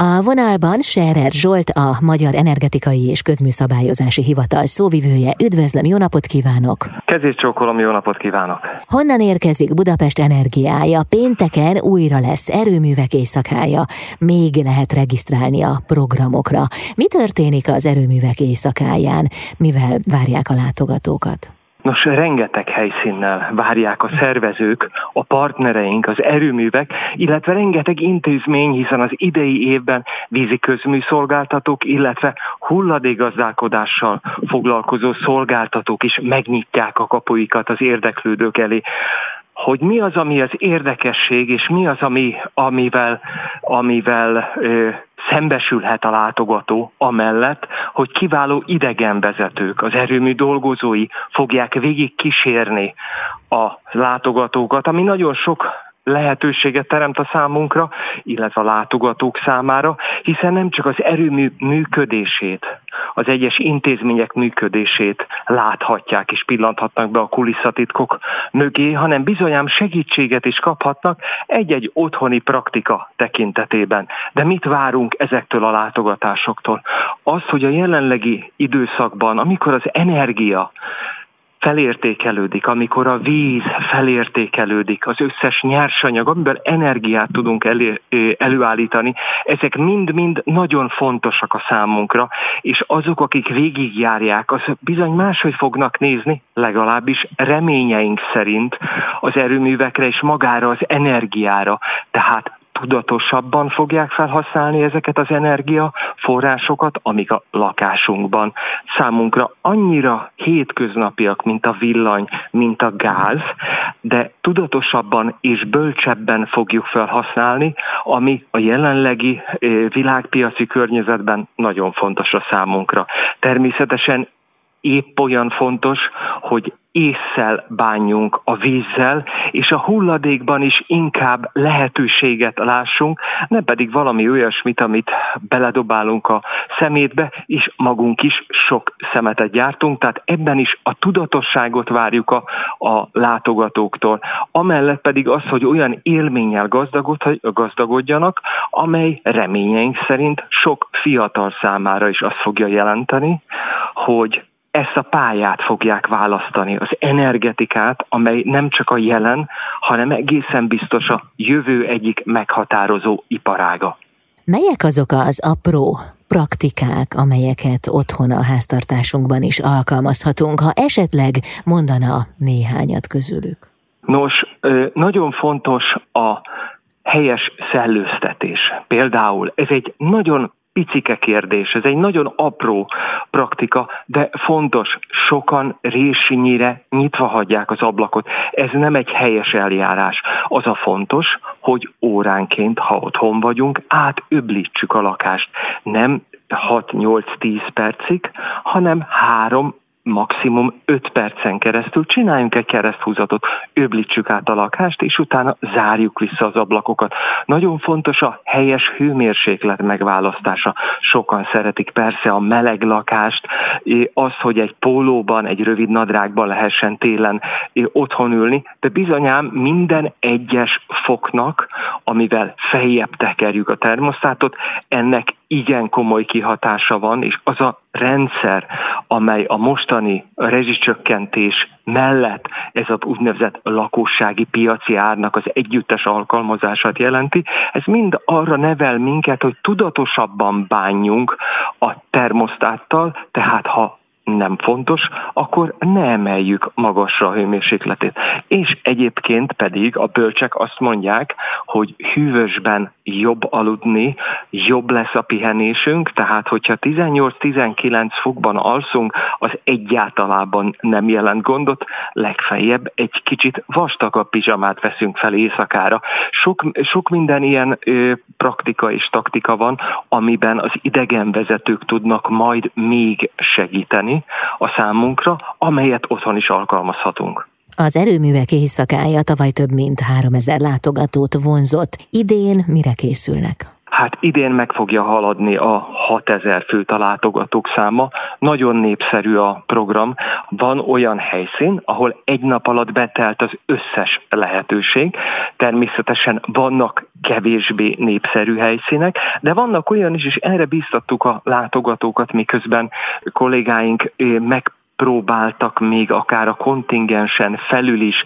A vonalban Scherer Zsolt, a Magyar Energetikai és Közműszabályozási Hivatal szóvivője. Üdvözlöm, jó napot kívánok! Kezét csókolom, jó napot kívánok! Honnan érkezik Budapest energiája? Pénteken újra lesz erőművek éjszakája. Még lehet regisztrálni a programokra. Mi történik az erőművek éjszakáján? Mivel várják a látogatókat? Nos, rengeteg helyszínnel várják a szervezők, a partnereink, az erőművek, illetve rengeteg intézmény, hiszen az idei évben vízi közműszolgáltatók, illetve hulladékgazdálkodással foglalkozó szolgáltatók is megnyitják a kapuikat az érdeklődők elé hogy mi az, ami az érdekesség, és mi az, ami, amivel, amivel ö, szembesülhet a látogató amellett, hogy kiváló idegenvezetők, az erőmű dolgozói fogják végig kísérni a látogatókat, ami nagyon sok lehetőséget teremt a számunkra, illetve a látogatók számára, hiszen nem csak az erőmű működését, az egyes intézmények működését láthatják és pillanthatnak be a kulisszatitkok mögé, hanem bizonyám segítséget is kaphatnak egy-egy otthoni praktika tekintetében. De mit várunk ezektől a látogatásoktól? Az, hogy a jelenlegi időszakban, amikor az energia felértékelődik, amikor a víz felértékelődik, az összes nyersanyag, amiben energiát tudunk elő, előállítani, ezek mind-mind nagyon fontosak a számunkra, és azok, akik végigjárják, az bizony máshogy fognak nézni, legalábbis reményeink szerint az erőművekre és magára az energiára. Tehát tudatosabban fogják felhasználni ezeket az energiaforrásokat, amik a lakásunkban számunkra annyira hétköznapiak, mint a villany, mint a gáz, de tudatosabban és bölcsebben fogjuk felhasználni, ami a jelenlegi eh, világpiaci környezetben nagyon fontos a számunkra. Természetesen épp olyan fontos, hogy észszel bánjunk a vízzel, és a hulladékban is inkább lehetőséget lássunk, nem pedig valami olyasmit, amit beledobálunk a szemétbe, és magunk is sok szemetet gyártunk, tehát ebben is a tudatosságot várjuk a, a látogatóktól. Amellett pedig az, hogy olyan élménnyel gazdagodjanak, amely reményeink szerint sok fiatal számára is azt fogja jelenteni, hogy ezt a pályát fogják választani, az energetikát, amely nem csak a jelen, hanem egészen biztos a jövő egyik meghatározó iparága. Melyek azok az apró praktikák, amelyeket otthon a háztartásunkban is alkalmazhatunk, ha esetleg mondana néhányat közülük? Nos, nagyon fontos a helyes szellőztetés. Például ez egy nagyon picike kérdés, ez egy nagyon apró praktika, de fontos, sokan résinyire nyitva hagyják az ablakot. Ez nem egy helyes eljárás. Az a fontos, hogy óránként, ha otthon vagyunk, átöblítsük a lakást. Nem 6-8-10 percig, hanem 3 maximum 5 percen keresztül csináljunk egy kereszthúzatot, öblítsük át a lakást, és utána zárjuk vissza az ablakokat. Nagyon fontos a helyes hőmérséklet megválasztása. Sokan szeretik persze a meleg lakást, az, hogy egy pólóban, egy rövid nadrágban lehessen télen otthon ülni, de bizonyám minden egyes foknak, amivel feljebb tekerjük a termosztátot, ennek igen komoly kihatása van, és az a rendszer, amely a mostani rezsicsökkentés mellett ez az úgynevezett lakossági piaci árnak az együttes alkalmazását jelenti, ez mind arra nevel minket, hogy tudatosabban bánjunk a termosztáttal, tehát ha nem fontos, akkor ne emeljük magasra a hőmérsékletét. És egyébként pedig a bölcsek azt mondják, hogy hűvösben jobb aludni, jobb lesz a pihenésünk, tehát hogyha 18-19 fokban alszunk, az egyáltalában nem jelent gondot, legfeljebb egy kicsit vastagabb pizsamát veszünk fel éjszakára. Sok, sok minden ilyen ö, praktika és taktika van, amiben az idegenvezetők tudnak majd még segíteni, a számunkra, amelyet otthon is alkalmazhatunk. Az erőművek éjszakája tavaly több mint 3000 látogatót vonzott. Idén mire készülnek? Hát idén meg fogja haladni a 6000 főt a látogatók száma. Nagyon népszerű a program. Van olyan helyszín, ahol egy nap alatt betelt az összes lehetőség. Természetesen vannak kevésbé népszerű helyszínek, de vannak olyan is, és erre bíztattuk a látogatókat, miközben kollégáink megpróbáltak még akár a kontingensen felül is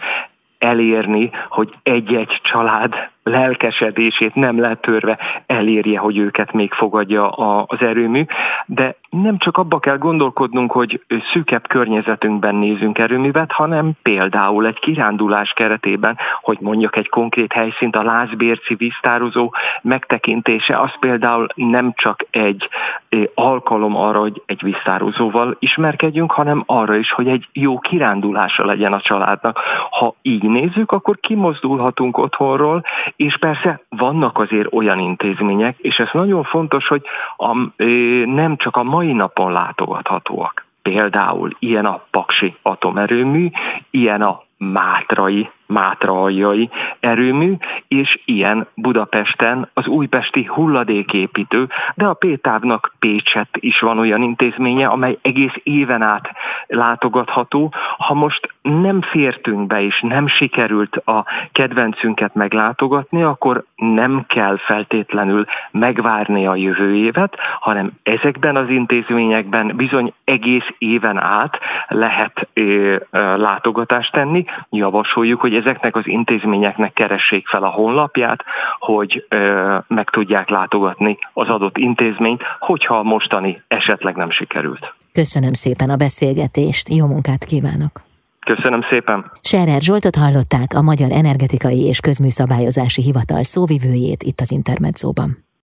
elérni, hogy egy-egy család lelkesedését nem letörve elérje, hogy őket még fogadja az erőmű, de nem csak abba kell gondolkodnunk, hogy szűkebb környezetünkben nézünk erőművet, hanem például egy kirándulás keretében, hogy mondjak egy konkrét helyszínt, a Lázbérci víztározó megtekintése, az például nem csak egy alkalom arra, hogy egy víztározóval ismerkedjünk, hanem arra is, hogy egy jó kirándulása legyen a családnak. Ha így nézzük, akkor kimozdulhatunk otthonról, és persze vannak azért olyan intézmények, és ez nagyon fontos, hogy a, nem csak a mai napon látogathatóak. Például ilyen a Paksi atomerőmű, ilyen a Mátrai Mátra-aljai erőmű, és ilyen Budapesten az újpesti hulladéképítő, de a Pétávnak Pécset is van olyan intézménye, amely egész éven át látogatható. Ha most nem fértünk be, és nem sikerült a kedvencünket meglátogatni, akkor nem kell feltétlenül megvárni a jövő évet, hanem ezekben az intézményekben bizony egész éven át lehet ö, ö, látogatást tenni. Javasoljuk, hogy ezeknek az intézményeknek keressék fel a honlapját, hogy ö, meg tudják látogatni az adott intézményt, hogyha a mostani esetleg nem sikerült. Köszönöm szépen a beszélgetést, jó munkát kívánok! Köszönöm szépen! Serer Zsoltot hallották a Magyar Energetikai és Közműszabályozási Hivatal szóvivőjét itt az Intermedzóban.